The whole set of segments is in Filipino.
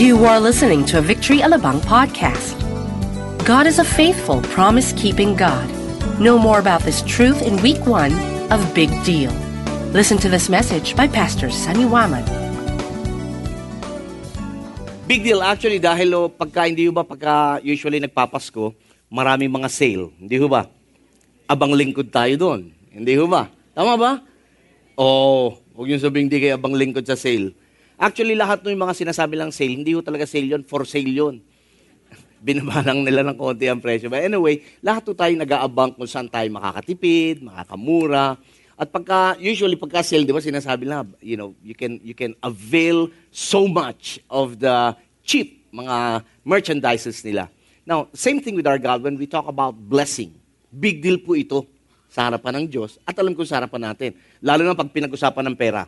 You are listening to a Victory Alabang podcast. God is a faithful, promise keeping God. Know more about this truth in week one of Big Deal. Listen to this message by Pastor Sunny Waman. Big deal actually dahil oh, pagka hindi ba pagka usually nagpapasko, maraming mga sale, hindi ho ba? Abang lingkod tayo doon. Hindi ba? Tama ba? Oh, huwag yung sabihin hindi kayo abang lingkod sa sale. Actually, lahat ng mga sinasabi lang sale, hindi ho talaga sale yun, for sale yun. Binabalang nila ng konti ang presyo. But anyway, lahat po tayo nag-aabang kung saan tayo makakatipid, makakamura. At pagka, usually pagka sale, di ba sinasabi na, you know, you can, you can avail so much of the cheap mga merchandises nila. Now, same thing with our God when we talk about blessing. Big deal po ito sa harapan ng Diyos at alam ko sa harapan natin. Lalo na pag pinag-usapan ng pera.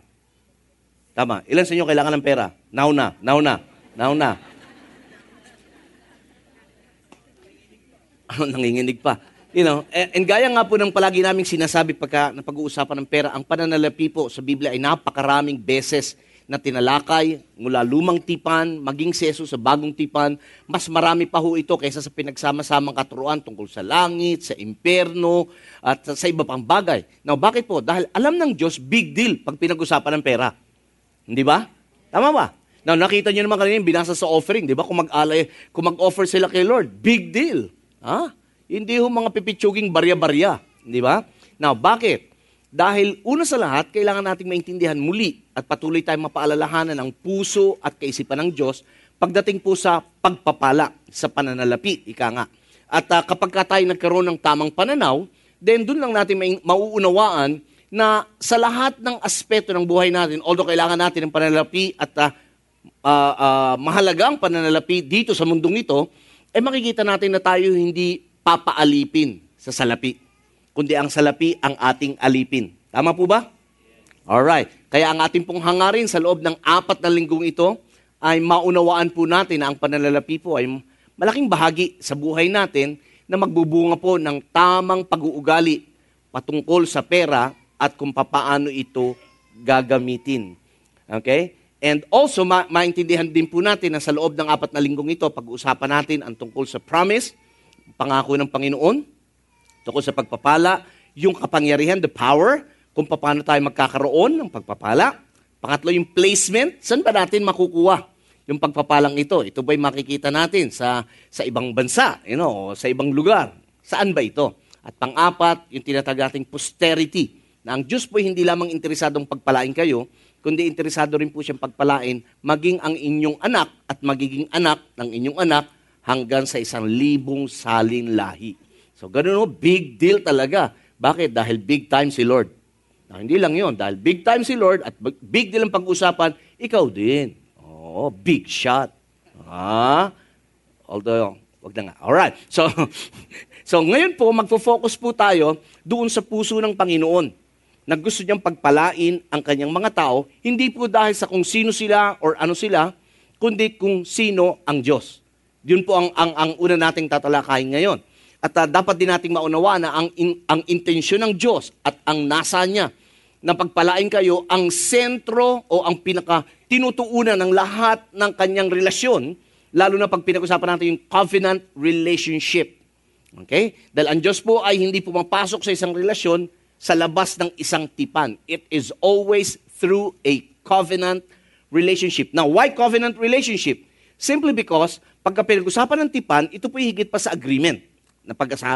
Tama. Ilan sa inyo kailangan ng pera? Now na, now na, now na. Ano, nanginginig pa. You know, and, and gaya nga po ng palagi naming sinasabi pagka napag-uusapan ng pera, ang pananalapi po sa Biblia ay napakaraming beses na tinalakay mula lumang tipan, maging Jesus sa bagong tipan, mas marami pa ho ito kaysa sa pinagsama-samang katuruan tungkol sa langit, sa impyerno, at sa iba pang bagay. Now, bakit po? Dahil alam ng Diyos, big deal pag pinag-usapan ng pera. Hindi ba? Tama ba? Now, nakita niyo naman kanina yung binasa sa offering, di ba? Kung mag-alay, kung mag-offer sila kay Lord, big deal. Ha? Hindi ho mga pipitsuging barya-barya. Di ba? Now, bakit? Dahil una sa lahat, kailangan nating maintindihan muli at patuloy tayong mapaalalahanan ang puso at kaisipan ng Diyos pagdating po sa pagpapala, sa pananalapi, ika nga. At uh, kapag ka tayo nagkaroon ng tamang pananaw, then doon lang natin may, mauunawaan na sa lahat ng aspeto ng buhay natin, although kailangan natin ng pananalapi at uh, uh, uh, mahalagang pananalapi dito sa mundong ito, eh makikita natin na tayo hindi papaalipin sa salapi, kundi ang salapi ang ating alipin. Tama po ba? Alright. Kaya ang ating pong hangarin sa loob ng apat na linggong ito ay maunawaan po natin na ang pananalapi po ay malaking bahagi sa buhay natin na magbubunga po ng tamang pag-uugali patungkol sa pera at kung papaano ito gagamitin. Okay? And also, ma- maintindihan din po natin na sa loob ng apat na linggong ito, pag-uusapan natin ang tungkol sa promise, pangako ng Panginoon, tungkol sa pagpapala, yung kapangyarihan, the power, kung paano tayo magkakaroon ng pagpapala. Pangatlo, yung placement, saan ba natin makukuha yung pagpapalang ito? Ito ba'y makikita natin sa, sa ibang bansa, you know, sa ibang lugar? Saan ba ito? At pang-apat, yung tinatag nating posterity, na ang Diyos po hindi lamang interesadong pagpalain kayo, kundi interesado rin po siyang pagpalain maging ang inyong anak at magiging anak ng inyong anak hanggang sa isang libong salin lahi. So, ganun o, big deal talaga. Bakit? Dahil big time si Lord. Na, hindi lang yon dahil big time si Lord at big deal ang pag-usapan, ikaw din. Oh, big shot. Ah, although, wag na nga. Alright. So, so ngayon po, magfo-focus po tayo doon sa puso ng Panginoon na gusto niyang pagpalain ang kanyang mga tao, hindi po dahil sa kung sino sila or ano sila, kundi kung sino ang Diyos. Yun po ang, ang, ang una nating tatalakayin ngayon. At uh, dapat din nating maunawaan na ang, in, ang intensyon ng Diyos at ang nasa niya na pagpalain kayo ang sentro o ang pinaka tinutuunan ng lahat ng kanyang relasyon, lalo na pag pinag-usapan natin yung covenant relationship. Okay? Dahil ang Diyos po ay hindi pumapasok sa isang relasyon sa labas ng isang tipan. It is always through a covenant relationship. Now, why covenant relationship? Simply because, pagka pinag-usapan ng tipan, ito po higit pa sa agreement.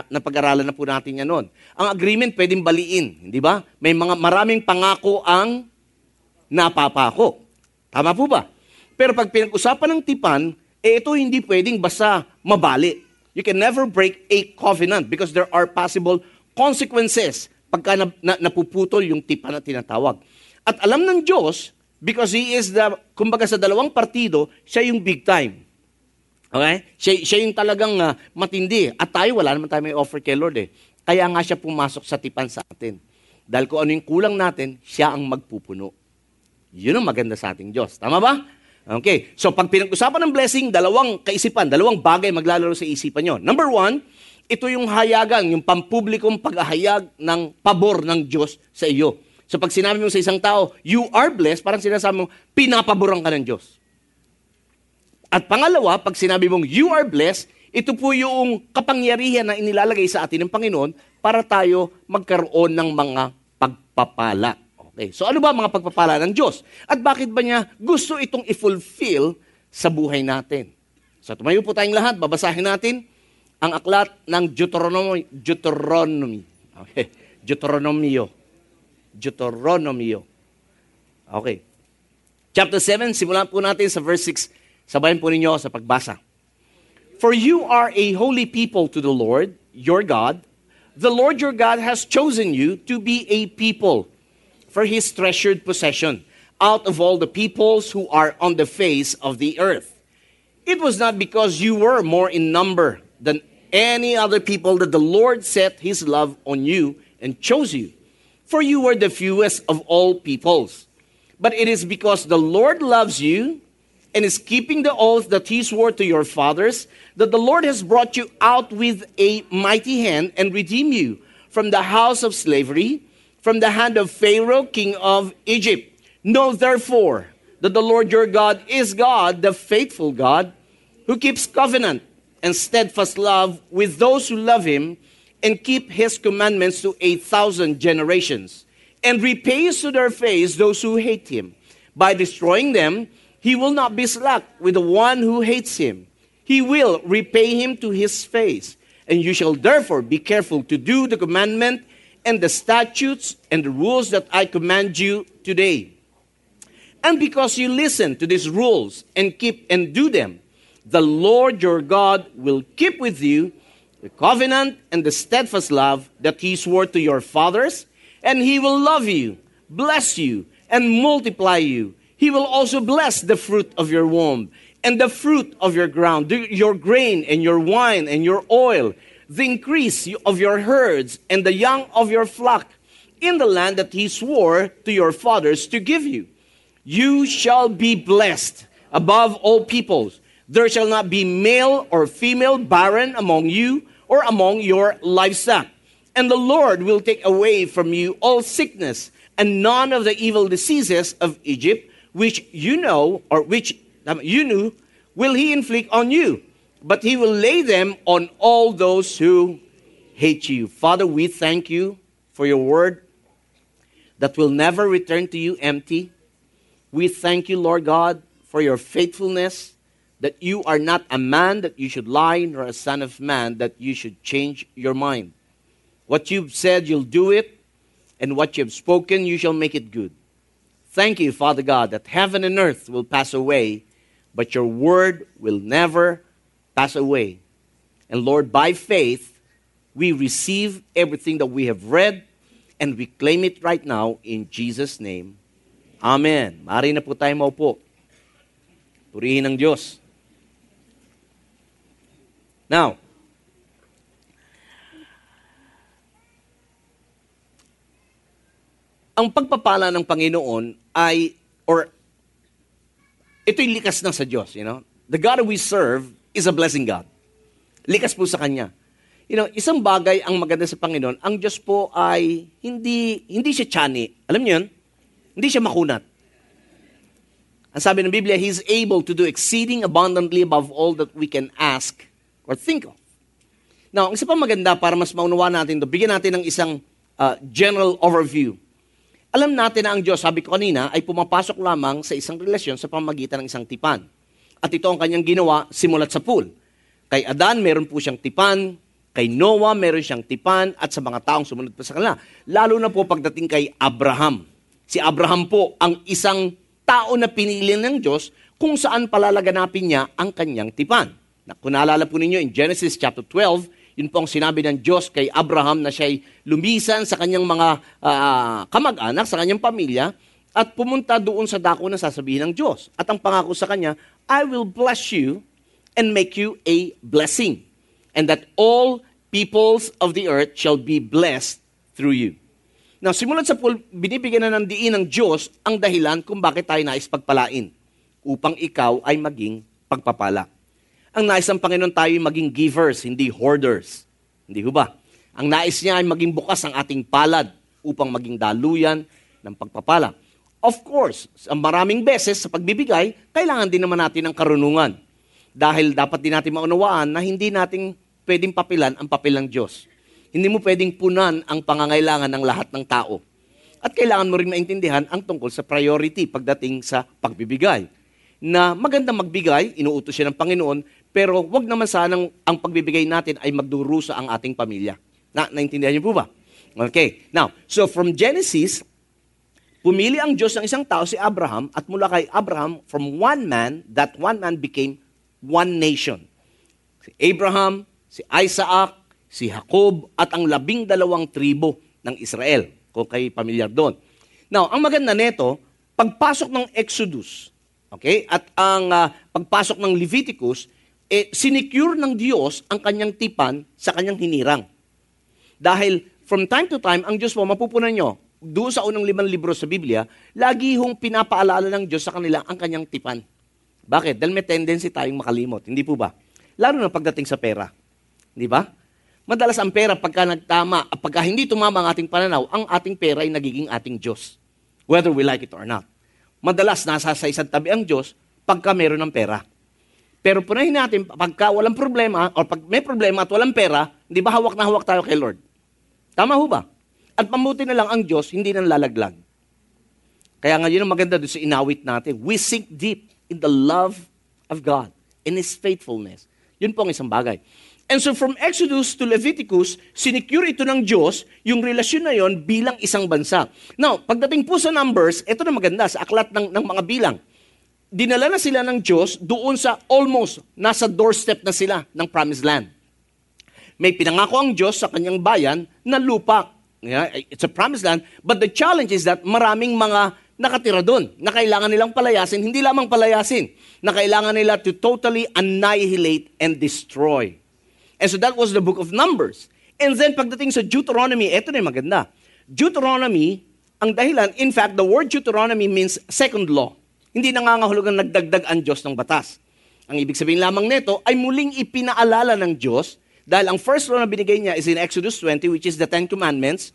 Napag-aralan na po natin yan noon. Ang agreement pwedeng baliin, hindi ba? May mga maraming pangako ang napapako. Tama po ba? Pero pag pinag-usapan ng tipan, eh ito hindi pwedeng basta mabali. You can never break a covenant because there are possible consequences pagka na, na, napuputol yung tipa na tinatawag. At alam ng Diyos, because He is the, kumbaga sa dalawang partido, siya yung big time. Okay? Siya, siya yung talagang uh, matindi. At tayo, wala naman tayo may offer kay Lord eh. Kaya nga siya pumasok sa tipan sa atin. Dahil kung ano yung kulang natin, siya ang magpupuno. Yun ang maganda sa ating Diyos. Tama ba? Okay. So pag pinag-usapan ng blessing, dalawang kaisipan, dalawang bagay maglalaro sa isipan nyo. Number one, ito yung hayagan, yung pampublikong paghahayag ng pabor ng Diyos sa iyo. So pag sinabi mo sa isang tao, you are blessed, parang sinasabi mo, pinapaboran ka ng Diyos. At pangalawa, pag sinabi mong you are blessed, ito po yung kapangyarihan na inilalagay sa atin ng Panginoon para tayo magkaroon ng mga pagpapala. Okay, so ano ba mga pagpapala ng Diyos? At bakit ba niya gusto itong i-fulfill sa buhay natin? So tumayo po tayong lahat, babasahin natin ang aklat ng Deuteronomy. Deuteronomy. Okay. Deuteronomio. Deuteronomio. Okay. Chapter 7, simulan po natin sa verse 6. Sabayan po ninyo sa pagbasa. For you are a holy people to the Lord, your God. The Lord your God has chosen you to be a people for his treasured possession out of all the peoples who are on the face of the earth. It was not because you were more in number than any other people that the Lord set his love on you and chose you. For you were the fewest of all peoples. But it is because the Lord loves you and is keeping the oath that he swore to your fathers that the Lord has brought you out with a mighty hand and redeemed you from the house of slavery, from the hand of Pharaoh, king of Egypt. Know therefore that the Lord your God is God, the faithful God, who keeps covenant and steadfast love with those who love him and keep his commandments to a thousand generations, and repays to their face those who hate him. By destroying them, he will not be slack with the one who hates him. He will repay him to his face. And you shall therefore be careful to do the commandment and the statutes and the rules that I command you today. And because you listen to these rules and keep and do them, the Lord your God will keep with you the covenant and the steadfast love that he swore to your fathers, and he will love you, bless you, and multiply you. He will also bless the fruit of your womb and the fruit of your ground, your grain and your wine and your oil, the increase of your herds and the young of your flock in the land that he swore to your fathers to give you. You shall be blessed above all peoples. There shall not be male or female barren among you or among your livestock. And the Lord will take away from you all sickness and none of the evil diseases of Egypt, which you know, or which um, you knew, will he inflict on you. But he will lay them on all those who hate you. Father, we thank you for your word that will never return to you empty. We thank you, Lord God, for your faithfulness that you are not a man that you should lie, nor a son of man that you should change your mind. What you've said, you'll do it, and what you've spoken, you shall make it good. Thank you, Father God, that heaven and earth will pass away, but your word will never pass away. And Lord, by faith, we receive everything that we have read, and we claim it right now in Jesus' name. Amen. Mari na po tayo maupo. Purihin ng Diyos. Now, ang pagpapala ng Panginoon ay, or ito'y likas na sa Diyos, you know. The God we serve is a blessing God. Likas po sa Kanya. You know, isang bagay ang maganda sa Panginoon, ang Diyos po ay hindi, hindi siya chani. Alam niyo yun? Hindi siya makunat. Ang sabi ng Biblia, He is able to do exceeding abundantly above all that we can ask or think of. Now, ang isa pa maganda para mas maunawa natin to, bigyan natin ng isang uh, general overview. Alam natin na ang Diyos, sabi ko kanina, ay pumapasok lamang sa isang relasyon sa pamagitan ng isang tipan. At ito ang kanyang ginawa simulat sa pool. Kay Adan, meron po siyang tipan. Kay Noah, meron siyang tipan. At sa mga taong sumunod pa sa kanila. Lalo na po pagdating kay Abraham. Si Abraham po ang isang tao na pinili ng Diyos kung saan palalaganapin niya ang kanyang tipan. Na, kung naalala po ninyo in Genesis chapter 12, yun po ang sinabi ng Diyos kay Abraham na siya'y lumisan sa kanyang mga uh, kamag-anak, sa kanyang pamilya, at pumunta doon sa dako na sasabihin ng Diyos. At ang pangako sa kanya, I will bless you and make you a blessing. And that all peoples of the earth shall be blessed through you. Now, simulan sa pool, binibigyan na ng diin ng Diyos ang dahilan kung bakit tayo nais pagpalain upang ikaw ay maging pagpapala. Ang nais ng Panginoon tayo maging givers, hindi hoarders. Hindi ho ba? Ang nais niya ay maging bukas ang ating palad upang maging daluyan ng pagpapala. Of course, maraming beses sa pagbibigay, kailangan din naman natin ng karunungan. Dahil dapat din natin maunawaan na hindi natin pwedeng papilan ang papel ng Diyos. Hindi mo pwedeng punan ang pangangailangan ng lahat ng tao. At kailangan mo rin maintindihan ang tungkol sa priority pagdating sa pagbibigay. Na maganda magbigay, inuutos siya ng Panginoon, pero wag naman sanang ang pagbibigay natin ay magdurusa ang ating pamilya. Na, naintindihan niyo po ba? Okay. Now, so from Genesis, pumili ang Diyos ng isang tao, si Abraham, at mula kay Abraham, from one man, that one man became one nation. Si Abraham, si Isaac, si Jacob, at ang labing dalawang tribo ng Israel, kung kayo pamilyar doon. Now, ang maganda nito, pagpasok ng Exodus, okay, at ang uh, pagpasok ng Leviticus, eh, sinecure ng Diyos ang kanyang tipan sa kanyang hinirang. Dahil from time to time, ang Diyos po, mapupunan nyo, doon sa unang limang libro sa Biblia, lagi hong pinapaalala ng Diyos sa kanila ang kanyang tipan. Bakit? Dahil may tendency tayong makalimot. Hindi po ba? Lalo na pagdating sa pera. Hindi ba? Madalas ang pera pagka nagtama, pagka hindi tumama ang ating pananaw, ang ating pera ay nagiging ating Diyos. Whether we like it or not. Madalas nasa sa isang tabi ang Diyos pagka meron ng pera. Pero punahin natin, pagka walang problema, o pag may problema at walang pera, di ba hawak na hawak tayo kay Lord? Tama ho ba? At mamuti na lang ang Diyos, hindi nang lalaglag. Kaya ngayon ang maganda doon sa inawit natin. We sink deep in the love of God, in His faithfulness. Yun po ang isang bagay. And so from Exodus to Leviticus, sinecure ito ng Diyos yung relasyon na yon bilang isang bansa. Now, pagdating po sa numbers, ito na maganda sa aklat ng, ng mga bilang. Dinala na sila ng Diyos doon sa almost, nasa doorstep na sila ng promised land. May pinangako ang Diyos sa kanyang bayan na lupa Yeah, it's a promised land. But the challenge is that maraming mga nakatira doon na kailangan nilang palayasin, hindi lamang palayasin, na kailangan nila to totally annihilate and destroy. And so that was the book of Numbers. And then pagdating sa Deuteronomy, ito na yung maganda. Deuteronomy, ang dahilan, in fact, the word Deuteronomy means second law. Hindi nangangahulugan nagdagdag ang Diyos ng batas. Ang ibig sabihin lamang nito ay muling ipinaalala ng Diyos dahil ang first law na binigay niya is in Exodus 20, which is the Ten Commandments.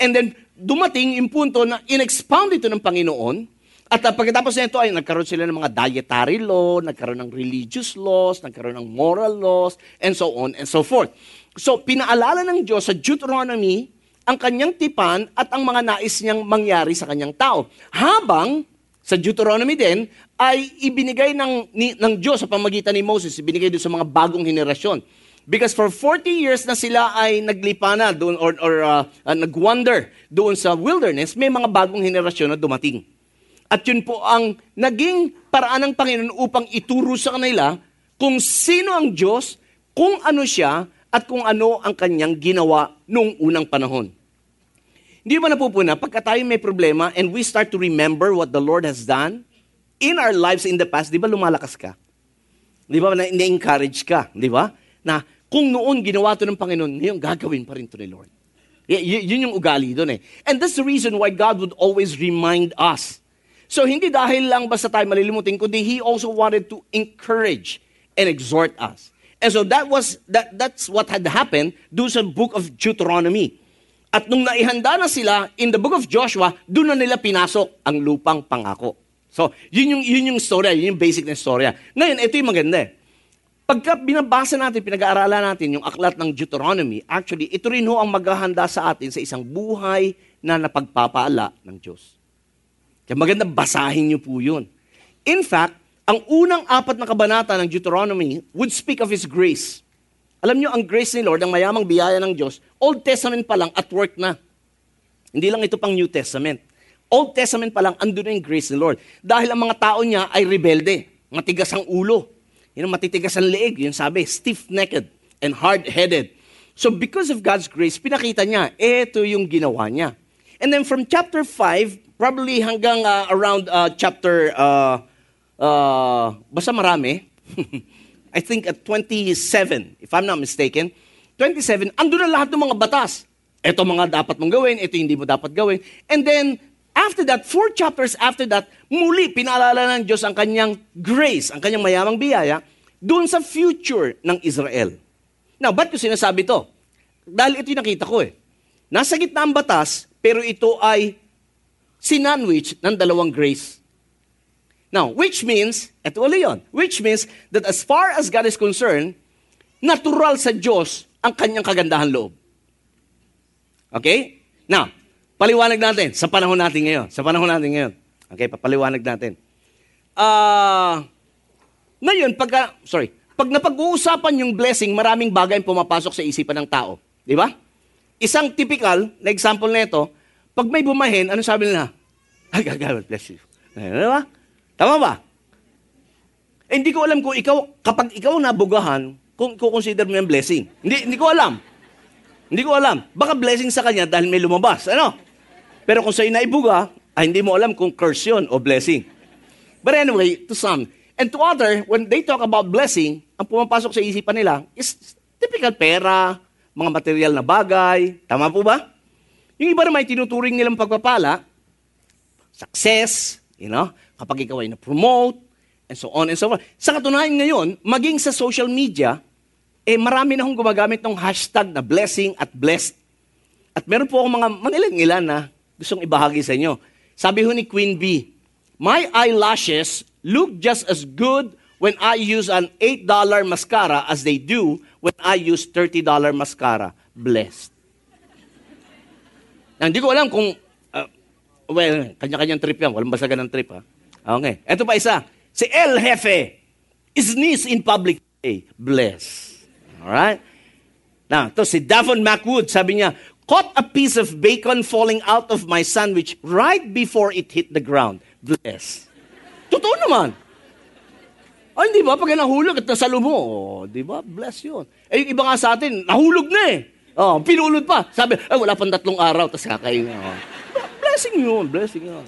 And then, dumating yung punto na in-expound ito ng Panginoon. At uh, pagkatapos nito ay nagkaroon sila ng mga dietary law, nagkaroon ng religious laws, nagkaroon ng moral laws, and so on and so forth. So, pinaalala ng Diyos sa Deuteronomy ang kanyang tipan at ang mga nais niyang mangyari sa kanyang tao. Habang sa Deuteronomy din ay ibinigay ng, ni, ng Diyos sa pamagitan ni Moses, ibinigay doon sa mga bagong henerasyon. Because for 40 years na sila ay naglipana doon or, or uh, uh, nagwander doon sa wilderness, may mga bagong henerasyon na dumating. At yun po ang naging paraan ng Panginoon upang ituro sa kanila kung sino ang Diyos, kung ano siya, at kung ano ang kanyang ginawa noong unang panahon. Hindi ba napupuna, pagka tayo may problema and we start to remember what the Lord has done in our lives in the past, di ba lumalakas ka? Di ba na-encourage ka? Di ba? Na kung noon ginawa to ng Panginoon, ngayon gagawin pa rin to ni Lord. Y- yun yung ugali doon eh. And that's the reason why God would always remind us. So hindi dahil lang basta tayo malilimutin, kundi He also wanted to encourage and exhort us. And so that was that that's what had happened doon sa book of Deuteronomy. At nung naihanda na sila in the book of Joshua, doon na nila pinasok ang lupang pangako. So, yun yung, yun yung storya, yun yung basic na storya. Ngayon, ito yung maganda eh. Pagka binabasa natin, pinag-aaralan natin yung aklat ng Deuteronomy, actually, ito rin ho ang maghahanda sa atin sa isang buhay na napagpapaala ng Diyos. Kaya maganda basahin niyo po yun. In fact, ang unang apat na kabanata ng Deuteronomy would speak of His grace. Alam niyo, ang grace ni Lord, ang mayamang biyaya ng Diyos, Old Testament pa lang at work na. Hindi lang ito pang New Testament. Old Testament pa lang, andun na yung grace ni Lord. Dahil ang mga tao niya ay rebelde, matigas ang ulo, yun ang matitigas ang leeg. Yun sabi, stiff-necked and hard-headed. So because of God's grace, pinakita niya, ito yung ginawa niya. And then from chapter 5, probably hanggang uh, around uh, chapter, uh, uh, basta marami, I think at 27, if I'm not mistaken, 27, ando na lahat ng mga batas. Ito mga dapat mong gawin, ito hindi mo dapat gawin. And then, after that, four chapters after that, muli pinaalala ng Diyos ang kanyang grace, ang kanyang mayamang biyaya, doon sa future ng Israel. Now, ba't ko sinasabi to? Dahil ito yung nakita ko eh. Nasa gitna ang batas, pero ito ay sinandwich ng dalawang grace. Now, which means, eto ulit yun, which means that as far as God is concerned, natural sa Diyos ang kanyang kagandahan loob. Okay? Now, paliwanag natin sa panahon natin ngayon. Sa panahon natin ngayon. Okay, papaliwanag natin. Ah, uh, ngayon, pagka, sorry, pag napag-uusapan yung blessing, maraming bagay ang pumapasok sa isipan ng tao. Di ba? Isang typical na example nito, pag may bumahin, ano sabi nila? God bless you. Di ba? Tama ba? Eh, hindi ko alam kung ikaw, kapag ikaw nabugahan, kung consider mo yung blessing. Hindi, hindi ko alam. Hindi ko alam. Baka blessing sa kanya dahil may lumabas. Ano? Pero kung sa'yo naibuga, ay hindi mo alam kung curse yun o blessing. But anyway, to some. And to other, when they talk about blessing, ang pumapasok sa isipan nila is typical pera, mga material na bagay. Tama po ba? Yung iba naman, tinuturing nilang pagpapala, success, you know, kapag ikaw ay na-promote, and so on and so forth. Sa katunayan ngayon, maging sa social media, eh marami na akong gumagamit ng hashtag na blessing at blessed. At meron po akong mga mangilan-ilan na gustong ibahagi sa inyo. Sabi ho ni Queen Bee, My eyelashes look just as good when I use an $8 mascara as they do when I use $30 mascara. Blessed. Hindi ko alam kung, uh, well, kanya-kanyang trip yan. Walang basagan ng trip, ha? Okay. Ito pa isa. Si El Jefe, sneeze in public day. Bless. Alright? Now, to si Davon McWood, sabi niya, caught a piece of bacon falling out of my sandwich right before it hit the ground. Bless. Totoo naman. Ay, hindi ba? Pag nahulog at nasalo mo, oh, di ba? Bless yun. Eh, yung iba nga sa atin, nahulog na eh. Oh, pinulod pa. Sabi, ay, wala pang tatlong araw, tapos kakain na. Oh. Blessing yun, blessing yun.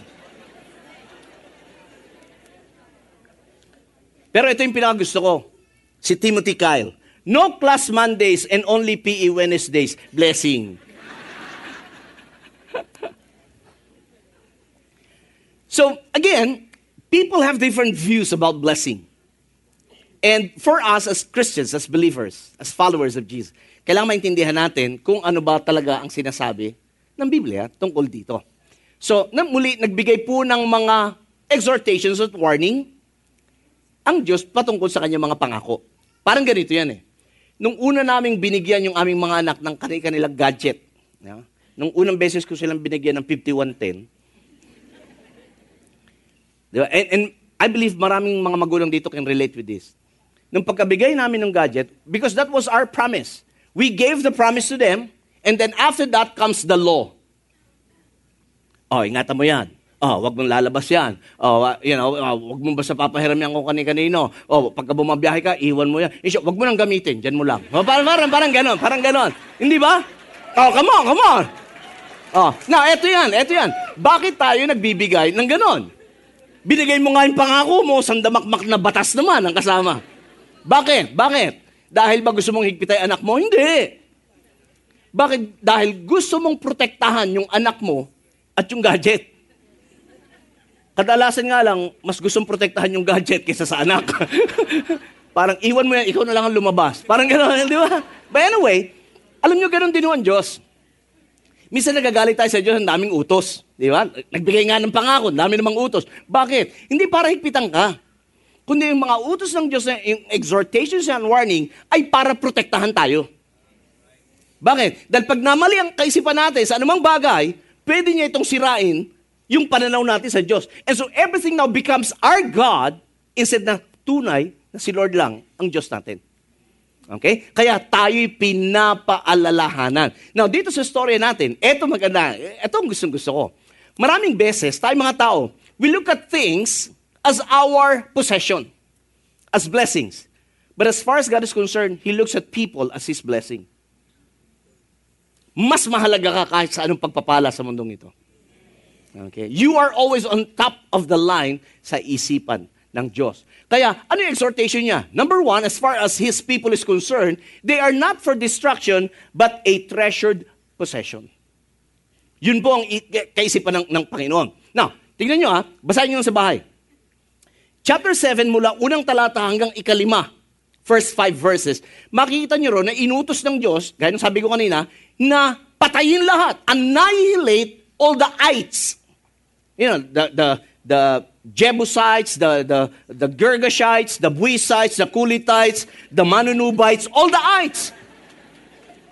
Pero ito yung pinakagusto ko. Si Timothy Kyle. No class Mondays and only PE Wednesdays. Blessing. so, again, people have different views about blessing. And for us as Christians, as believers, as followers of Jesus, kailangan maintindihan natin kung ano ba talaga ang sinasabi ng Biblia tungkol dito. So, na, muli, nagbigay po ng mga exhortations at warning ang Diyos patungkol sa kanyang mga pangako. Parang ganito yan eh. Nung una naming binigyan yung aming mga anak ng kanilang gadget, yeah? nung unang beses ko silang binigyan ng 5110, diba? and, and I believe maraming mga magulang dito can relate with this. Nung pagkabigay namin ng gadget, because that was our promise. We gave the promise to them, and then after that comes the law. Oh, ingatan mo yan. Oh, wag mong lalabas yan. Oh, you know, uh, wag mo basta papahiram yan kung kani-kanino. Oh, pagka bumabiyahe ka, iwan mo yan. Isyo, wag mo nang gamitin, diyan mo lang. Oh, parang, parang, parang ganon, parang ganon. Hindi ba? Oh, come on, come on. Oh, now, eto yan, eto yan. Bakit tayo nagbibigay ng ganon? Binigay mo nga yung pangako mo, sandamakmak na batas naman ang kasama. Bakit? Bakit? Dahil ba gusto mong higpitay anak mo? Hindi. Bakit? Dahil gusto mong protektahan yung anak mo at yung gadget. Kadalasan nga lang, mas gustong protektahan yung gadget kaysa sa anak. Parang iwan mo yan, ikaw na lang ang lumabas. Parang gano'n, di ba? But anyway, alam nyo, gano'n din ang Diyos. Minsan nagagalit tayo sa Diyos, ang daming utos. Di ba? Nagbigay nga ng pangako, dami namang utos. Bakit? Hindi para higpitan ka. Kundi yung mga utos ng Diyos, yung exhortations and warning, ay para protektahan tayo. Bakit? Dahil pag namali ang kaisipan natin sa anumang bagay, pwede niya itong sirain yung pananaw natin sa Diyos. And so everything now becomes our God instead na tunay na si Lord lang ang Diyos natin. Okay? Kaya tayo'y pinapaalalahanan. Now, dito sa story natin, eto maganda, eto ang gustong gusto ko. Maraming beses, tayo mga tao, we look at things as our possession, as blessings. But as far as God is concerned, He looks at people as His blessing. Mas mahalaga ka kahit sa anong pagpapala sa mundong ito. Okay? You are always on top of the line sa isipan ng Diyos. Kaya, ano yung exhortation niya? Number one, as far as His people is concerned, they are not for destruction, but a treasured possession. Yun po ang kaisipan ng, ng Panginoon. Now, tingnan nyo ha, basahin nyo sa bahay. Chapter 7 mula unang talata hanggang ikalima, first five verses, makikita nyo ron na inutos ng Diyos, gaya sabi ko kanina, na patayin lahat, annihilate all the ites you know, the, the, the Jebusites, the, the, the Girgashites, the Buisites, the Kulitites, the Manunubites, all the ites.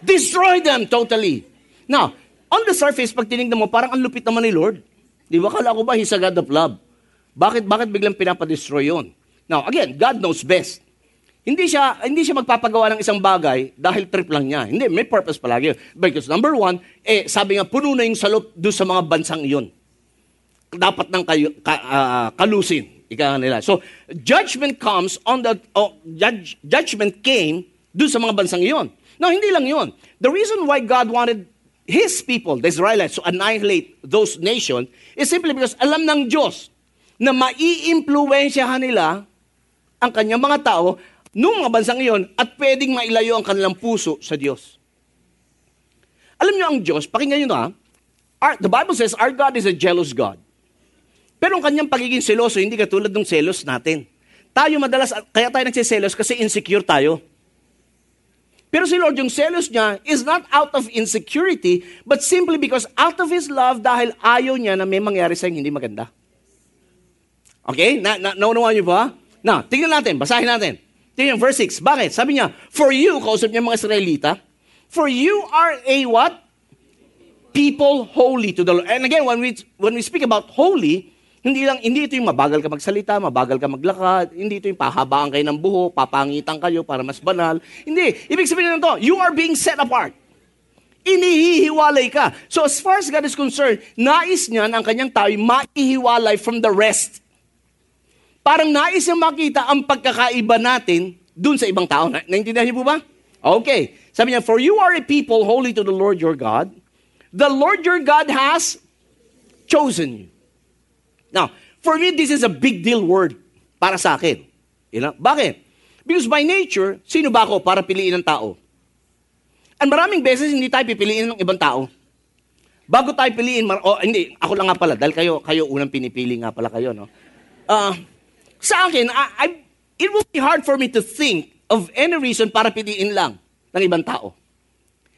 Destroy them totally. Now, on the surface, pag tinignan mo, parang ang lupit naman ni Lord. Di ba? Kala ko ba, He's a God of love. Bakit, bakit biglang pinapadestroy yun? Now, again, God knows best. Hindi siya, hindi siya magpapagawa ng isang bagay dahil trip lang niya. Hindi, may purpose palagi. Because number one, eh, sabi nga, puno na yung salop doon sa mga bansang iyon. Dapat nang kayo, ka, uh, kalusin. Ika nila. So, judgment comes on the, oh, judge, judgment came doon sa mga bansang iyon. Now, hindi lang yun. The reason why God wanted His people, the Israelites, to annihilate those nations is simply because alam ng Diyos na maiimpluwensyahan nila ang kanyang mga tao noong mga bansang iyon at pwedeng mailayo ang kanilang puso sa Diyos. Alam niyo ang Diyos, pakinggan niyo na, our, the Bible says our God is a jealous God. Pero ang kanyang pagiging seloso, hindi katulad ng selos natin. Tayo madalas, kaya tayo nagsiselos kasi insecure tayo. Pero si Lord, yung selos niya is not out of insecurity, but simply because out of His love, dahil ayaw niya na may mangyari sa hindi maganda. Okay? Na, na, naunawaan niyo ba? Na, tingnan natin, basahin natin. Tingnan, verse 6. Bakit? Sabi niya, For you, kausap niya mga Israelita, For you are a what? People holy to the Lord. And again, when we, when we speak about holy, hindi lang hindi ito yung mabagal ka magsalita, mabagal ka maglakad, hindi ito yung pahabaan kayo ng buho, papangitan kayo para mas banal. Hindi. Ibig sabihin nito, you are being set apart. Inihihiwalay ka. So as far as God is concerned, nais niya ang kanyang tao maihiwalay from the rest. Parang nais niya makita ang pagkakaiba natin dun sa ibang tao. Na, naintindihan niyo po ba? Okay. Sabi niya, For you are a people holy to the Lord your God. The Lord your God has chosen you. Now, for me, this is a big deal word para sa akin. You know? Bakit? Because by nature, sino ba ako para piliin ng tao? At maraming beses, hindi tayo pipiliin ng ibang tao. Bago tayo piliin, mar- oh, hindi, ako lang nga pala, dahil kayo, kayo unang pinipili nga pala kayo, no? Uh, sa akin, I, I, it will be hard for me to think of any reason para piliin lang ng ibang tao.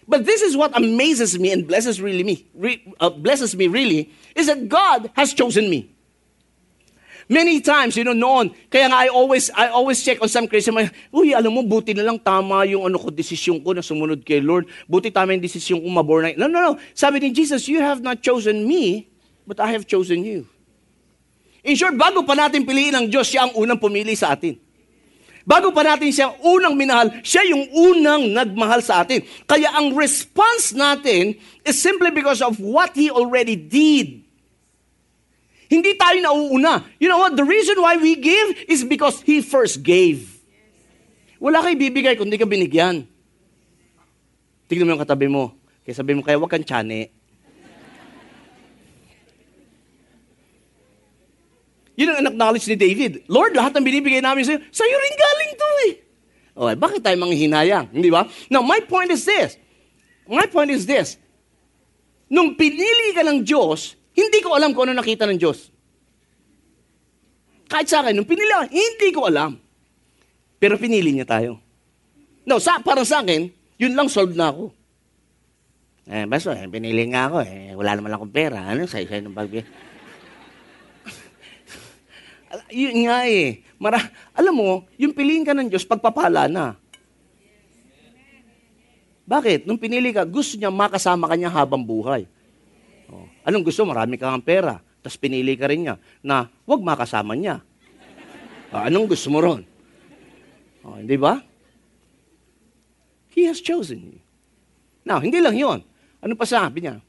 But this is what amazes me and blesses really me, re, uh, blesses me really, is that God has chosen me. Many times, you know, noon, kaya nga I always, I always check on some Christian, uy, alam mo, buti na lang tama yung ano ko, desisyon ko na sumunod kay Lord. Buti tama yung desisyon ko maborn No, no, no. Sabi ni Jesus, you have not chosen me, but I have chosen you. In short, bago pa natin piliin ang Diyos, siya ang unang pumili sa atin. Bago pa natin siya unang minahal, siya yung unang nagmahal sa atin. Kaya ang response natin is simply because of what He already did. Hindi tayo nauuna. You know what? The reason why we give is because He first gave. Wala kay bibigay kung di ka binigyan. Tignan mo yung katabi mo. Kaya sabi mo, kaya wag kang tiyane. Yun ang acknowledge ni David. Lord, lahat ng binibigay namin sa'yo, sa'yo rin galing to eh. Okay, bakit tayo manghihinayang? Hindi ba? Now, my point is this. My point is this. Nung pinili ka ng Diyos, hindi ko alam kung ano nakita ng Diyos. Kahit sa akin, nung pinili ka, hindi ko alam. Pero pinili niya tayo. No, sa, parang sa akin, yun lang solved na ako. Eh, basta, eh, pinili nga ako eh. Wala naman akong pera. Ano sa'yo sa'yo ng pagbigay? Yun nga eh. Mara, alam mo, yung piliin ka ng Diyos, pagpapala na. Bakit? Nung pinili ka, gusto niya makasama ka niya habang buhay. Oh. Anong gusto? Marami kang pera. Tapos pinili ka rin niya na huwag makasama niya. Oh, anong gusto mo ron? Oh, hindi ba? He has chosen you. Now, hindi lang yon. Ano pa sabi niya?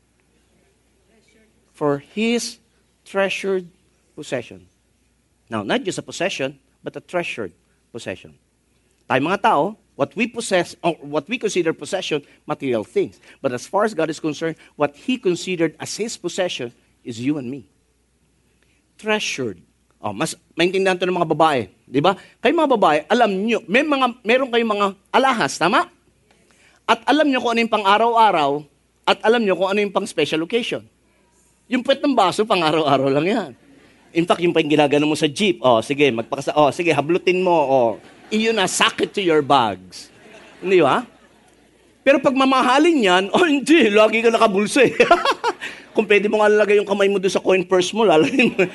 For His treasured possession. Now, not just a possession, but a treasured possession. Tayo mga tao, what we possess, or what we consider possession, material things. But as far as God is concerned, what He considered as His possession is you and me. Treasured. Oh, mas maintindihan to ng mga babae, di ba? Kayo mga babae, alam niyo, may mga meron kayong mga alahas, tama? At alam niyo kung ano yung pang araw-araw, at alam niyo kung ano yung pang special occasion. Yung puwet ng baso, pang araw-araw lang yan. In fact, yung pa yung ginagano mo sa jeep, oh, sige, magpakasa, oh, sige, hablutin mo, oh, iyon na, suck it to your bags. Hindi ba? Pero pag mamahalin yan, oh, hindi, lagi ka nakabulsa eh. Kung pwede mo nga lalagay yung kamay mo doon sa coin purse mo, lalagay mo.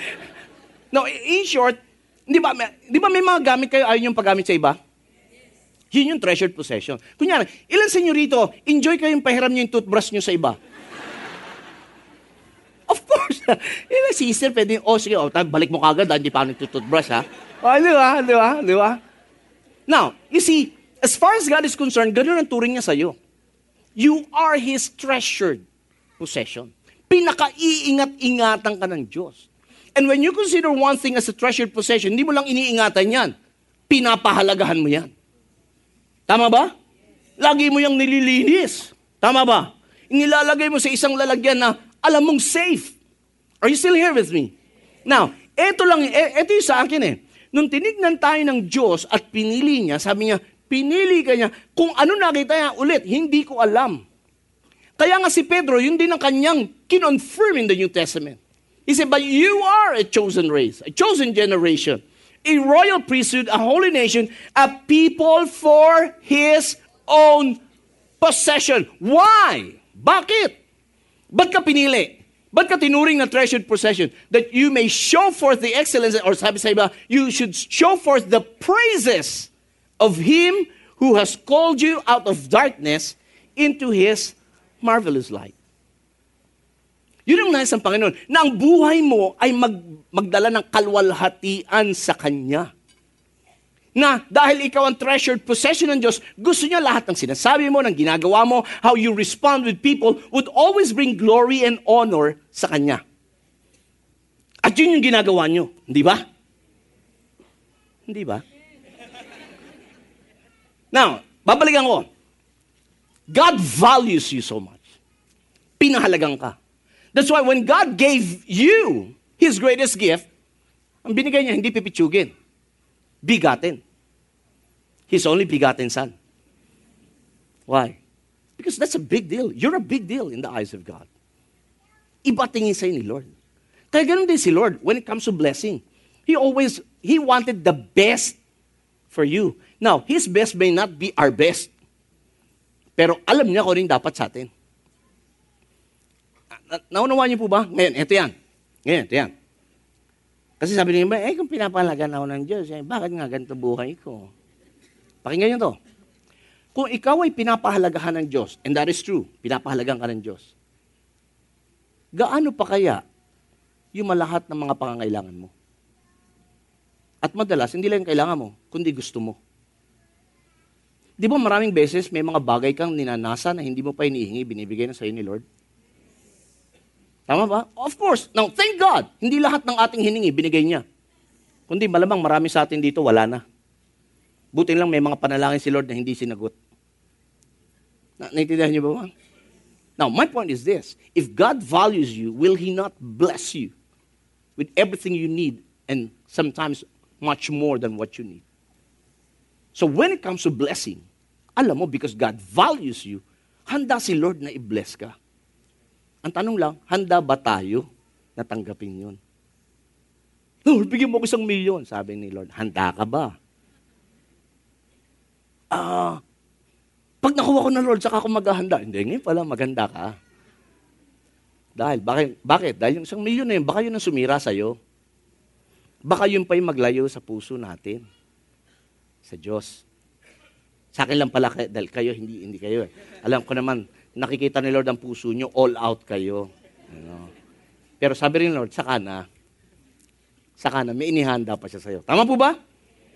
No, in short, di ba, di ba may mga gamit kayo ayaw yung paggamit sa iba? Yun yung treasured possession. Kunyari, ilan sa inyo rito, enjoy kayong pahiram nyo yung toothbrush nyo sa iba? Course. Ilan sister, pwede, oh sige, oh, balik mo kagad, ah, hindi pa ako nagtutoothbrush, ha? Oh, di ba? Di ba? Di ba? Now, you see, as far as God is concerned, ganun ang turing niya sa'yo. You are His treasured possession. Pinaka-iingat-ingatan ka ng Diyos. And when you consider one thing as a treasured possession, hindi mo lang iniingatan yan. Pinapahalagahan mo yan. Tama ba? Lagi mo yung nililinis. Tama ba? Inilalagay mo sa isang lalagyan na alam mong safe. Are you still here with me? Now, eto lang, e- eto yung sa akin eh. Nung tinignan tayo ng Diyos at pinili niya, sabi niya, pinili ka niya. Kung ano nakita niya ulit, hindi ko alam. Kaya nga si Pedro, yun din ang kanyang kinonfirm in the New Testament. He said, but you are a chosen race, a chosen generation, a royal priesthood, a holy nation, a people for His own possession. Why? Bakit? Ba't ka pinili? Ba't ka tinuring na treasured possession? That you may show forth the excellence, or sabi sa iba, you should show forth the praises of Him who has called you out of darkness into His marvelous light. Yun ang nais ng Panginoon, na ang buhay mo ay mag, magdala ng kalwalhatian sa Kanya. Na dahil ikaw ang treasured possession ng Diyos, gusto niya lahat ng sinasabi mo, ng ginagawa mo, how you respond with people, would always bring glory and honor sa Kanya. At yun yung ginagawa niyo, hindi ba? Hindi ba? Now, babalikan ko. God values you so much. Pinahalagang ka. That's why when God gave you His greatest gift, ang binigay niya, hindi pipitsugin. Bigatin. His only begotten Son. Why? Because that's a big deal. You're a big deal in the eyes of God. Iba tingin sa'yo ni Lord. Kaya ganun din si Lord when it comes to blessing. He always, He wanted the best for you. Now, His best may not be our best. Pero alam niya kung yung dapat sa atin. Na- Naunawaan niyo po ba? Ngayon, ito yan. Ngayon, ito yan. Kasi sabi niyo, eh kung pinapalagan ako ng Diyos, eh, bakit nga ganito buhay ko? Pakinggan niyo to. Kung ikaw ay pinapahalagahan ng Diyos, and that is true, pinapahalagan ka ng Diyos, gaano pa kaya yung malahat ng mga pangangailangan mo? At madalas, hindi lang kailangan mo, kundi gusto mo. Di ba maraming beses may mga bagay kang ninanasa na hindi mo pa inihingi, binibigay na sa'yo ni Lord? Tama ba? Of course. Now, thank God, hindi lahat ng ating hiningi, binigay niya. Kundi malamang marami sa atin dito, wala na. Buti lang may mga panalangin si Lord na hindi sinagot. Na, naintindihan niyo ba? Now, my point is this. If God values you, will He not bless you with everything you need and sometimes much more than what you need? So when it comes to blessing, alam mo, because God values you, handa si Lord na i-bless ka. Ang tanong lang, handa ba tayo na tanggapin yun? Lord, bigyan mo ko isang milyon. Sabi ni Lord, handa ka ba? Ah, pag nakuha ko ng Lord, saka ako maghahanda. Hindi, ngayon pala, maganda ka. Dahil, bakit? bakit? Dahil yung isang milyon na yun, baka yun ang sumira sa'yo. Baka yun pa yung maglayo sa puso natin. Sa Diyos. Sa akin lang pala, dahil kayo, hindi, hindi kayo. eh. Alam ko naman, nakikita ni Lord ang puso nyo, all out kayo. Ano? Pero sabi rin Lord, saka na, saka na, may inihanda pa siya sa'yo. Tama po ba?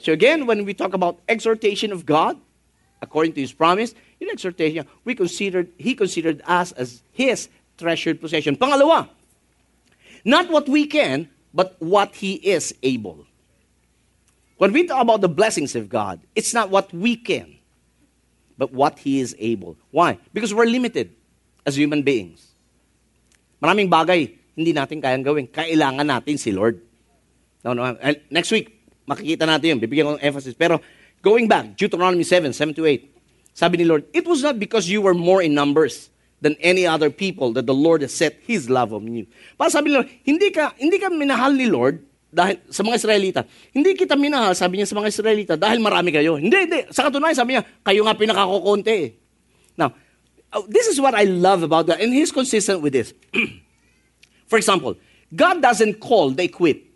So again, when we talk about exhortation of God, according to His promise, in exhortation, we considered, He considered us as His treasured possession. Pangalawa, not what we can, but what He is able. When we talk about the blessings of God, it's not what we can, but what He is able. Why? Because we're limited as human beings. Maraming bagay hindi natin kayang gawin. Kailangan natin si Lord. No, no. And next week, makikita natin yun. Bibigyan ko ng emphasis. Pero going back, Deuteronomy 7, 7 to 8. Sabi ni Lord, It was not because you were more in numbers than any other people that the Lord has set His love on you. Para sabi ni Lord, hindi ka, hindi ka minahal ni Lord dahil sa mga Israelita. Hindi kita minahal, sabi niya sa mga Israelita, dahil marami kayo. Hindi, hindi. Sa katunayan, sabi niya, kayo nga pinakakukunti eh. Now, uh, this is what I love about God, and He's consistent with this. For example, God doesn't call the equipped.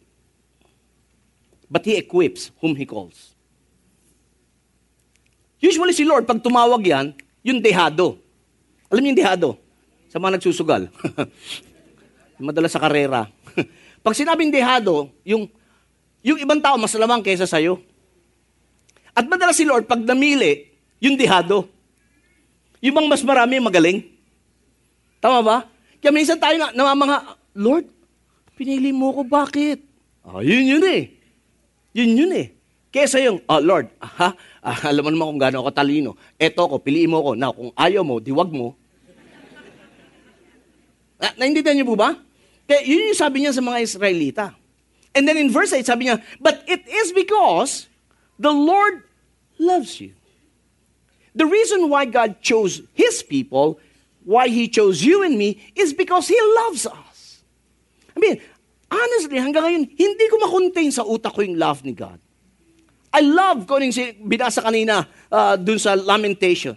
But He equips whom He calls. Usually si Lord, pag tumawag yan, yung dehado. Alam niyo yung dehado? Sa mga nagsusugal. Madala sa karera. pag sinabing dehado, yung, yung ibang tao mas lamang kaysa sa'yo. At madalas si Lord, pag namili, yung dehado. Yung bang mas marami, magaling. Tama ba? Kaya minsan tayo na, namamanga, Lord, pinili mo ko, bakit? Ah, yun yun eh. Yun yun eh. Kesa yung, oh Lord, ha, ah, alam mo naman kung gaano ako talino. Eto ko, piliin mo ko. Now, kung ayaw mo, diwag mo. Na, naintindihan niyo po ba? Kaya yun yung sabi niya sa mga Israelita. And then in verse 8, sabi niya, But it is because the Lord loves you. The reason why God chose His people, why He chose you and me, is because He loves us. I mean, honestly, hanggang ngayon, hindi ko makontain sa utak ko yung love ni God. I love, kung yung binasa kanina uh, dun sa lamentation,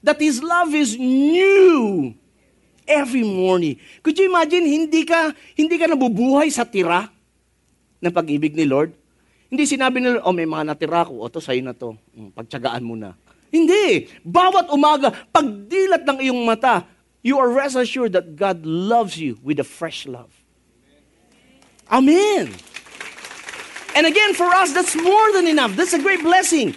that His love is new every morning. Could you imagine, hindi ka, hindi ka nabubuhay sa tira ng pag-ibig ni Lord? Hindi sinabi nila, oh, may mga natira ko, o sa'yo na to. Hmm, pagtsagaan mo na. Hindi. Bawat umaga, pagdilat ng iyong mata, you are rest assured that God loves you with a fresh love. Amen. And again, for us, that's more than enough. That's a great blessing.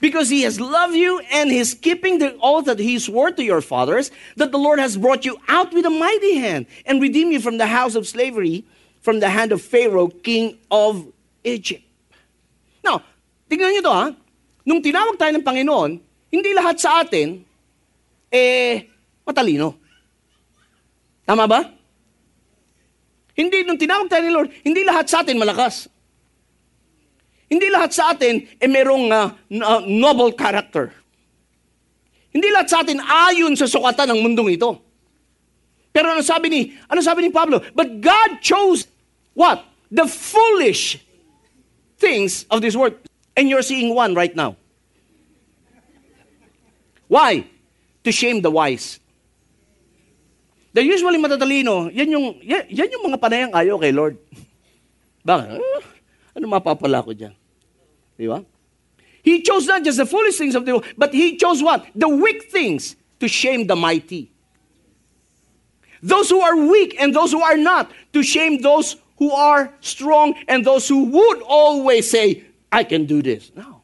Because he has loved you and he's keeping the oath that he swore to your fathers, that the Lord has brought you out with a mighty hand and redeemed you from the house of slavery, from the hand of Pharaoh, king of Egypt. Now, tignan nyo to ha. Nung tinawag tayo ng Panginoon, hindi lahat sa atin, eh, matalino. Tama ba? Hindi, nung tinawag tayo ni Lord, hindi lahat sa atin malakas. Hindi lahat sa atin eh merong uh, noble character. Hindi lahat sa atin ayon sa sukatan ng mundong ito. Pero ano sabi ni, ano sabi ni Pablo? But God chose what? The foolish things of this world. And you're seeing one right now. Why? To shame the wise. They're usually matatalino. Yan yung, yan, yan yung mga panayang ayaw kay Lord. Bakit? Uh, ano mapapala ko dyan? Di ba? He chose not just the foolish things of the world, but he chose what? The weak things to shame the mighty. Those who are weak and those who are not, to shame those who are strong and those who would always say, I can do this. No.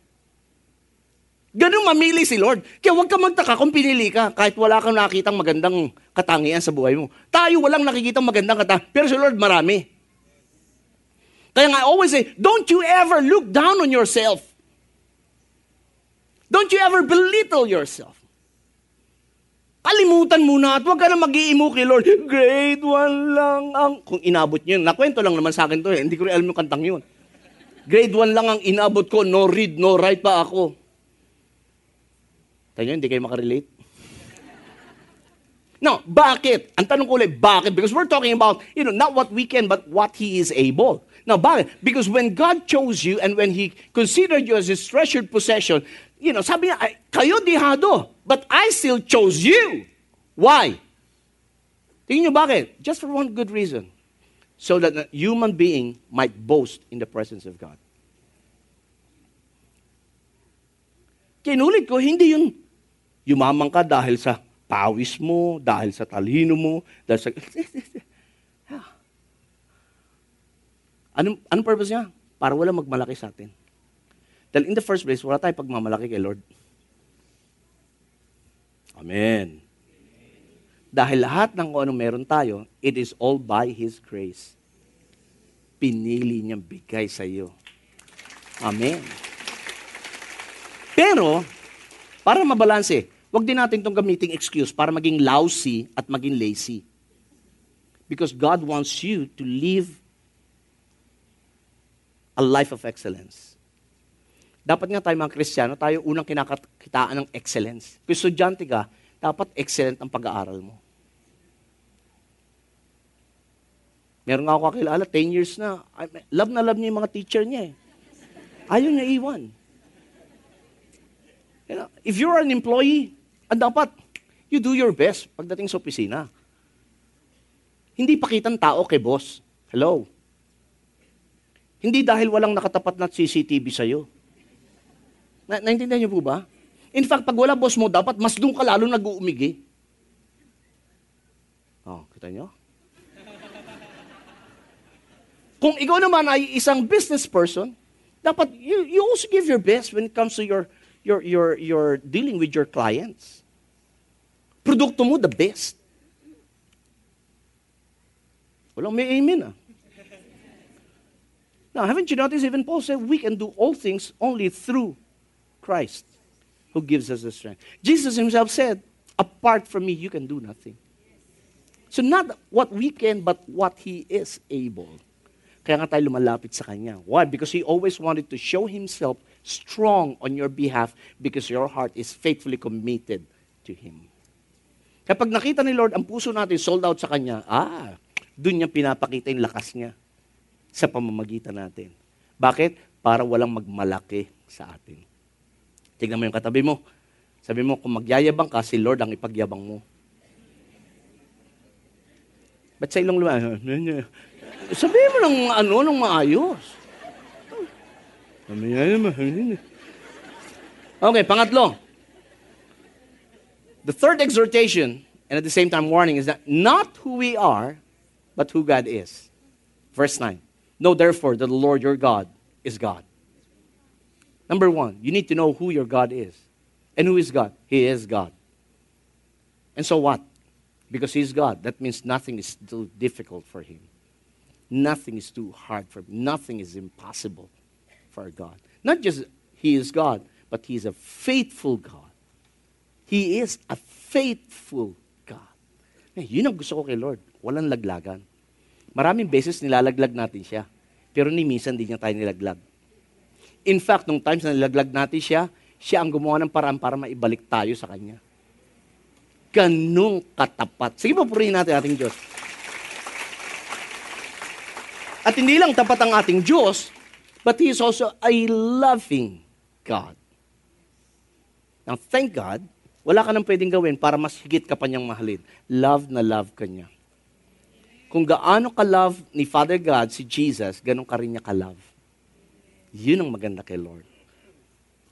Ganun mamili si Lord. Kaya huwag ka magtaka kung pinili ka kahit wala kang nakitang magandang katangian sa buhay mo. Tayo walang nakikita magandang katangian, pero si Lord marami. Kaya nga, I always say, don't you ever look down on yourself. Don't you ever belittle yourself. Kalimutan mo na at huwag ka na mag-iimo kay Lord. Grade 1 lang ang... Kung inabot niyo, nakwento lang naman sa akin to eh. Hindi ko rin alam yung kantang yun. Grade 1 lang ang inabot ko, no read, no write pa ako. Tayo hindi kayo makarelate? No, bakit? Ang tanong ko ulit, bakit? Because we're talking about, you know, not what we can, but what He is able. Now, bakit? Because when God chose you and when He considered you as His treasured possession, you know, sabi niya, kayo dihado, but I still chose you. Why? Tingin niyo bakit? Just for one good reason. So that a human being might boast in the presence of God. Kinulit ko, hindi yun yumaman ka dahil sa pawis mo, dahil sa talino mo, dahil sa... Anong, anong purpose niya? Para wala magmalaki sa atin. Dahil in the first place, wala tayong pagmamalaki kay Lord. Amen. Dahil lahat ng kung anong meron tayo, it is all by His grace. Pinili niyang bigay sa iyo. Amen. Pero, para mabalanse, wag din natin itong gamiting excuse para maging lousy at maging lazy. Because God wants you to live a life of excellence. Dapat nga tayo mga Kristiyano, tayo unang kinakakitaan ng excellence. Kung estudyante ka, dapat excellent ang pag-aaral mo. Meron nga ako kakilala, 10 years na. Love na love niya yung mga teacher niya eh. Ayaw niya iwan. You know, if you're an employee, ang dapat, you do your best pagdating sa opisina. Hindi pakitang tao kay boss. Hello? Hindi dahil walang nakatapat na CCTV sa'yo. Na, naintindihan niyo po ba? In fact, pag wala boss mo, dapat mas doon ka lalo nag-uumigi. Oh, kita niyo? Kung ikaw naman ay isang business person, dapat you, you also give your best when it comes to your, your, your, your dealing with your clients. Produkto mo, the best. Walang may amen ah. Now, haven't you noticed even Paul said we can do all things only through Christ who gives us the strength. Jesus himself said, apart from me, you can do nothing. So not what we can, but what He is able. Kaya nga tayo lumalapit sa Kanya. Why? Because He always wanted to show Himself strong on your behalf because your heart is faithfully committed to Him. Kapag nakita ni Lord ang puso natin sold out sa Kanya, ah, doon niya pinapakita yung lakas niya sa pamamagitan natin. Bakit? Para walang magmalaki sa atin. Tignan mo yung katabi mo. Sabi mo, kung magyayabang ka, si Lord ang ipagyabang mo. Ba't sa ilong lumayan? Sabihin mo ng ano, ng maayos. Okay, pangatlo. The third exhortation, and at the same time warning, is that not who we are, but who God is. Verse 9. Know therefore that the Lord your God is God. Number one, you need to know who your God is. And who is God? He is God. And so what? Because He's God, that means nothing is too difficult for Him. Nothing is too hard for Him. Nothing is impossible for God. Not just He is God, but He is a faithful God. He is a faithful God. Eh, yun ang gusto ko kay Lord. Walang laglagan. Maraming beses nilalaglag natin siya. Pero ni minsan din niya tayo nilaglag. In fact, nung times na nilaglag natin siya, siya ang gumawa ng paraan para maibalik tayo sa Kanya. Ganong katapat. Sige po, purihin natin ating Diyos. At hindi lang tapat ang ating Diyos, but He is also a loving God. Now, thank God, wala ka nang pwedeng gawin para mas higit ka pa niyang mahalin. Love na love ka niya. Kung gaano ka-love ni Father God, si Jesus, ganun ka rin niya ka-love. Yun ang maganda kay Lord.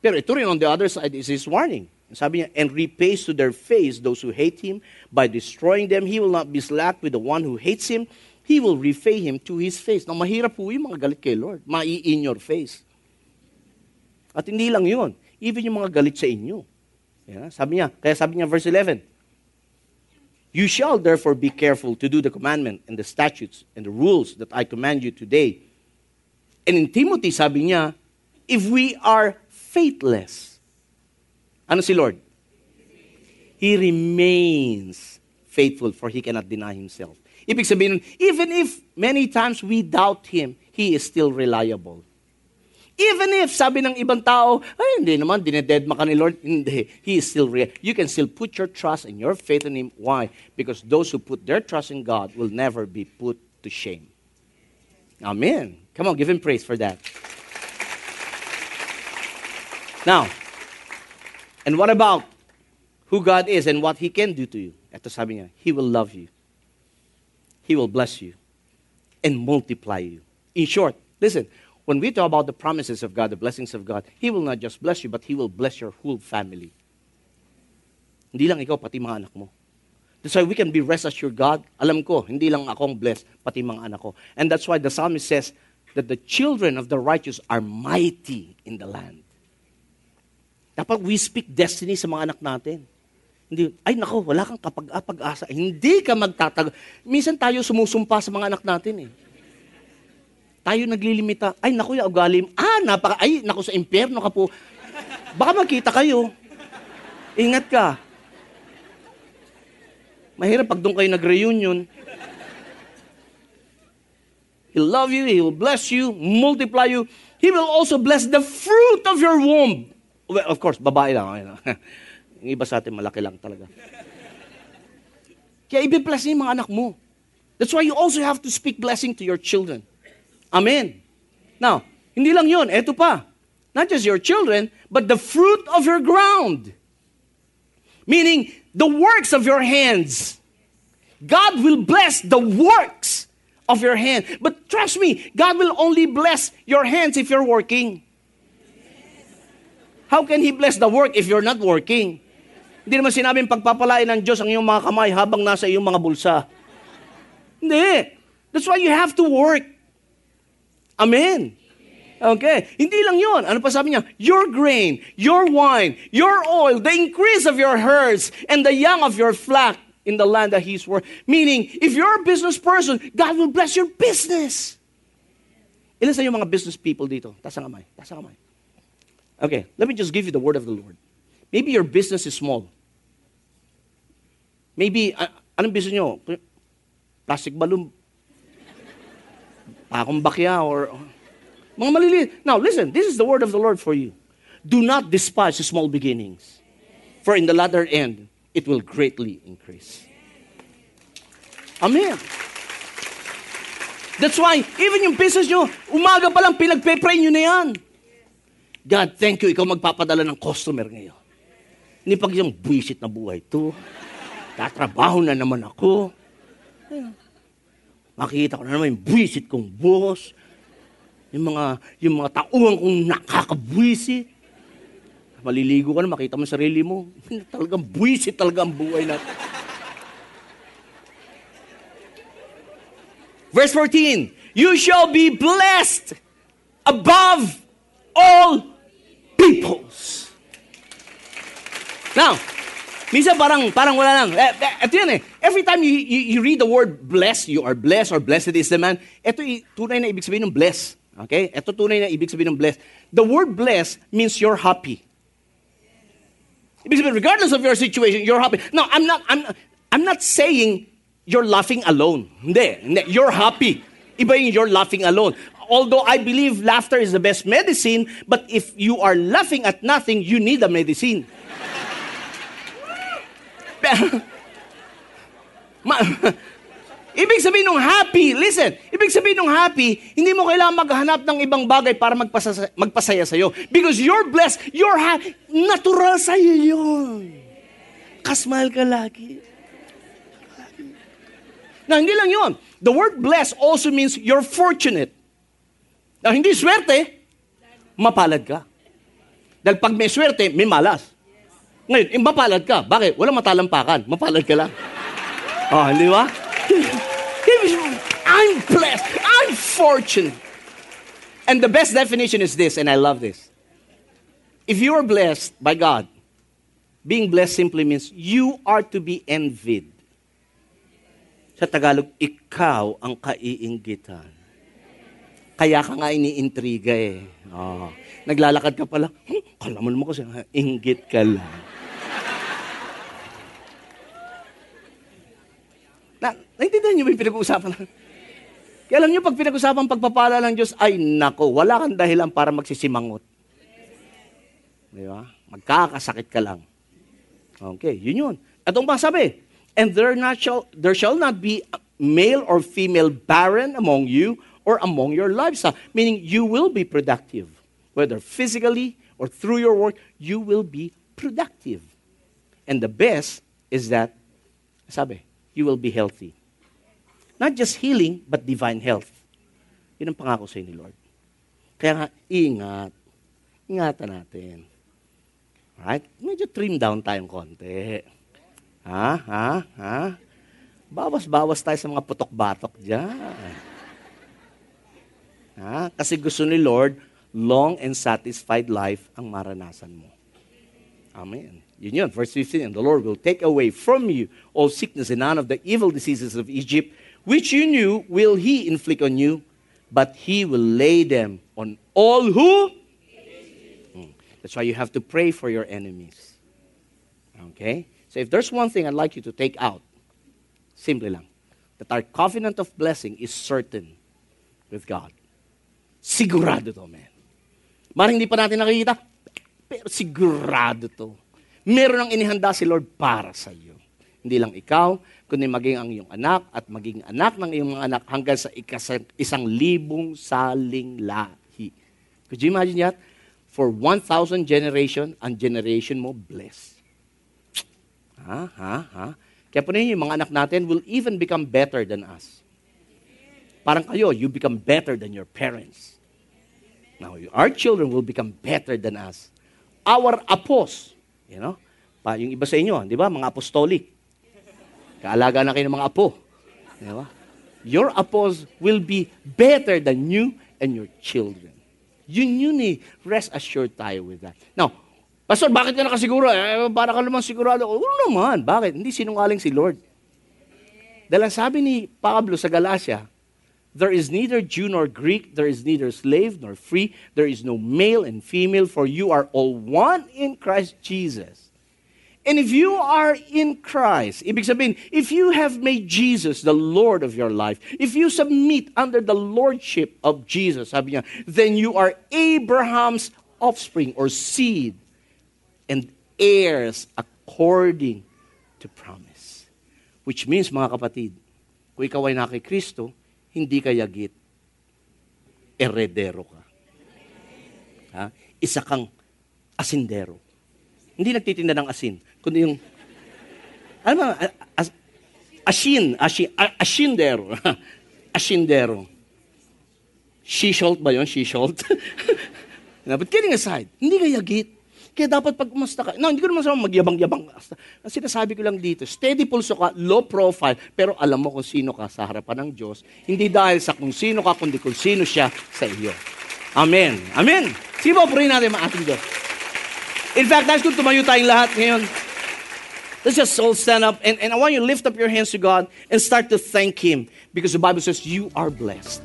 Pero ito rin on the other side is his warning. Sabi niya, and repays to their face those who hate him by destroying them. He will not be slack with the one who hates him. He will repay him to his face. Now, mahirap po yung mga galit kay Lord. Mai-in your face. At hindi lang yun. Even yung mga galit sa inyo. Yeah, sabi niya, kaya sabi niya verse 11, You shall therefore be careful to do the commandment and the statutes and the rules that I command you today And in Timothy, sabi niya, if we are faithless, ano si Lord? He remains faithful for He cannot deny Himself. Ibig sabihin, even if many times we doubt Him, He is still reliable. Even if, sabi ng ibang tao, ay, hindi naman, dinededma ka ni Lord. Hindi. He is still real. You can still put your trust and your faith in Him. Why? Because those who put their trust in God will never be put to shame. Amen. Come on, give him praise for that. Now, and what about who God is and what He can do to you? Ito sabi niya, He will love you. He will bless you and multiply you. In short, listen, when we talk about the promises of God, the blessings of God, He will not just bless you, but He will bless your whole family. Hindi lang ikaw, pati mga anak mo. That's why we can be rest assured, God, alam ko, hindi lang akong blessed, pati mga anak ko. And that's why the psalmist says, that the children of the righteous are mighty in the land. Dapat we speak destiny sa mga anak natin. Hindi, ay nako, wala kang kapag-asa. Hindi ka magtatago. Minsan tayo sumusumpa sa mga anak natin eh. Tayo naglilimita. Ay nako, yung ugali. Ah, napaka, ay nako sa impyerno ka po. Baka magkita kayo. Ingat ka. Mahirap pag doon kayo nag-reunion. He'll love you, He will bless you, multiply you. He will also bless the fruit of your womb. Well, of course, babae lang. Yung iba sa atin, malaki lang talaga. Kaya ibibless niya mga anak mo. That's why you also have to speak blessing to your children. Amen. Now, hindi lang yun. Eto pa. Not just your children, but the fruit of your ground. Meaning, the works of your hands. God will bless the works of your hand. But trust me, God will only bless your hands if you're working. How can He bless the work if you're not working? Hindi naman sinabing pagpapalain ng Diyos ang iyong mga kamay habang nasa iyong mga bulsa. Hindi. That's why you have to work. Amen. Okay. Hindi lang yon. Ano pa sabi niya? Your grain, your wine, your oil, the increase of your herds, and the young of your flock in the land that He's worth. Meaning, if you're a business person, God will bless your business. Ilan sa yung mga business people dito? Taas ang kamay. Taas ang kamay. Okay, let me just give you the word of the Lord. Maybe your business is small. Maybe, uh, anong business nyo? Plastic balloon, pakong bakya, or mga maliliit. Now, listen, this is the word of the Lord for you. Do not despise small beginnings, for in the latter end, it will greatly increase. Amen. That's why, even yung business nyo, umaga pa lang, pinagpe-pray nyo na yan. God, thank you, ikaw magpapadala ng customer ngayon. Hindi pag yung buwisit na buhay to. Tatrabaho na naman ako. Makikita ko na naman yung buwisit kong boss. Yung mga, yung mga tauhan kong nakakabwisit. Maliligo ka na, makita mo sarili mo. talagang buwisit talaga ang buhay natin. Verse 14, You shall be blessed above all peoples. Now, minsan parang, parang wala lang. Eh, eh, ito yan eh. Every time you, you, you read the word blessed, you are blessed or blessed is the man, ito tunay na ibig sabihin ng blessed. Okay? Ito tunay na ibig sabihin ng blessed. The word blessed means you're happy. Ibig sabihin, regardless of your situation, you're happy. No, I'm not, I'm, I'm not saying you're laughing alone. Hindi, hindi. You're happy. Iba yung you're laughing alone. Although I believe laughter is the best medicine, but if you are laughing at nothing, you need a medicine. Ma, ibig sabihin ng happy, listen, ibig sabihin ng happy, hindi mo kailangan maghanap ng ibang bagay para magpasaya, magpasaya sa'yo. Because you're blessed, you're happy, natural sa'yo yun. Kasmahal ka lagi. Na hindi lang yun. The word blessed also means you're fortunate. Na hindi swerte, mapalad ka. Dahil pag may swerte, may malas. Ngayon, eh, mapalad ka. Bakit? Walang matalampakan. Mapalad ka lang. Oh, hindi ba? I'm blessed. I'm fortunate. And the best definition is this, and I love this. If you are blessed by God, being blessed simply means you are to be envied. Sa Tagalog, ikaw ang kaiinggitan. Kaya ka nga iniintriga eh. Oh. Naglalakad ka pala, hmm, kala mo naman kasi, inggit ka lang. na, naintindihan niyo ba yung pinag-uusapan lang? Kaya alam niyo, pag pinag-usapan pagpapala ng Diyos, ay nako, wala kang dahilan para magsisimangot. Di ba? Magkakasakit ka lang. Okay, yun yun. At ang sabi, and there, not shall, there shall not be male or female barren among you or among your livestock, meaning you will be productive. Whether physically or through your work, you will be productive. And the best is that, sabi, you will be healthy. Not just healing, but divine health. Yun ang pangako sa ni Lord. Kaya nga, ingat. Ingatan natin. Right? Medyo trim down tayong konti. Ha? Ha? Ha? Bawas-bawas tayo sa mga putok-batok dyan. Ha? Kasi gusto ni Lord, long and satisfied life ang maranasan mo. Amen. Yun yun, verse 15, And the Lord will take away from you all sickness and none of the evil diseases of Egypt, which you knew will He inflict on you, but He will lay them on all who? Hmm. That's why you have to pray for your enemies. Okay? So if there's one thing I'd like you to take out, simply lang, that our covenant of blessing is certain with God. Sigurado to, man. Maring hindi pa natin nakikita, pero sigurado to. Meron ang inihanda si Lord para sa iyo. Hindi lang ikaw, kundi maging ang iyong anak at maging anak ng iyong mga anak hanggang sa isang libong saling lahi. Could you imagine that? For 1,000 generation, ang generation mo blessed. Ha? Ha? Ha? Kaya po ninyo, yung mga anak natin will even become better than us. Parang kayo, you become better than your parents. Now, our children will become better than us. Our apos, you know, pa, yung iba sa inyo, di ba, mga apostolic. Kaalaga na kayo ng mga apo. Di ba? Your apos will be better than you and your children. Yun yun eh. Rest assured tayo with that. Now, Pastor, bakit ka nakasiguro? Eh, para ka naman sigurado. Oo naman. Bakit? Hindi sinungaling si Lord. Dahil sabi ni Pablo sa Galacia, There is neither Jew nor Greek, there is neither slave nor free, there is no male and female, for you are all one in Christ Jesus. And if you are in Christ, ibig sabihin, if you have made Jesus the Lord of your life, if you submit under the lordship of Jesus, sabi niya, then you are Abraham's offspring or seed and heirs according to promise. Which means, mga kapatid, kung ikaw ay nakay Kristo, hindi ka yagit. Eredero ka. Ha? Isa kang asindero. Hindi nagtitinda ng asin, kundi yung, ano ba, as, asin, asin, asindero. asindero. She-shalt ba yun? She-shalt? But kidding aside, hindi ka yagit. Kaya dapat pag umasta ka, no, hindi ko naman sabi magyabang-yabang. Ang sinasabi ko lang dito, steady pulso ka, low profile, pero alam mo kung sino ka sa harapan ng Diyos. Hindi dahil sa kung sino ka, kundi kung sino siya sa iyo. Amen. Amen. Sige po, purihin natin mga ating Diyos. In fact, nais kong tumayo tayong lahat ngayon. Let's just all stand up and, and I want you to lift up your hands to God and start to thank Him because the Bible says you are blessed.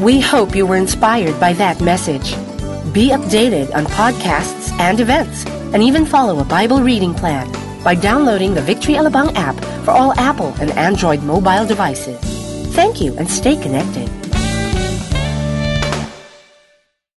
We hope you were inspired by that message. Be updated on podcasts and events, and even follow a Bible reading plan by downloading the Victory Alabang app for all Apple and Android mobile devices. Thank you and stay connected.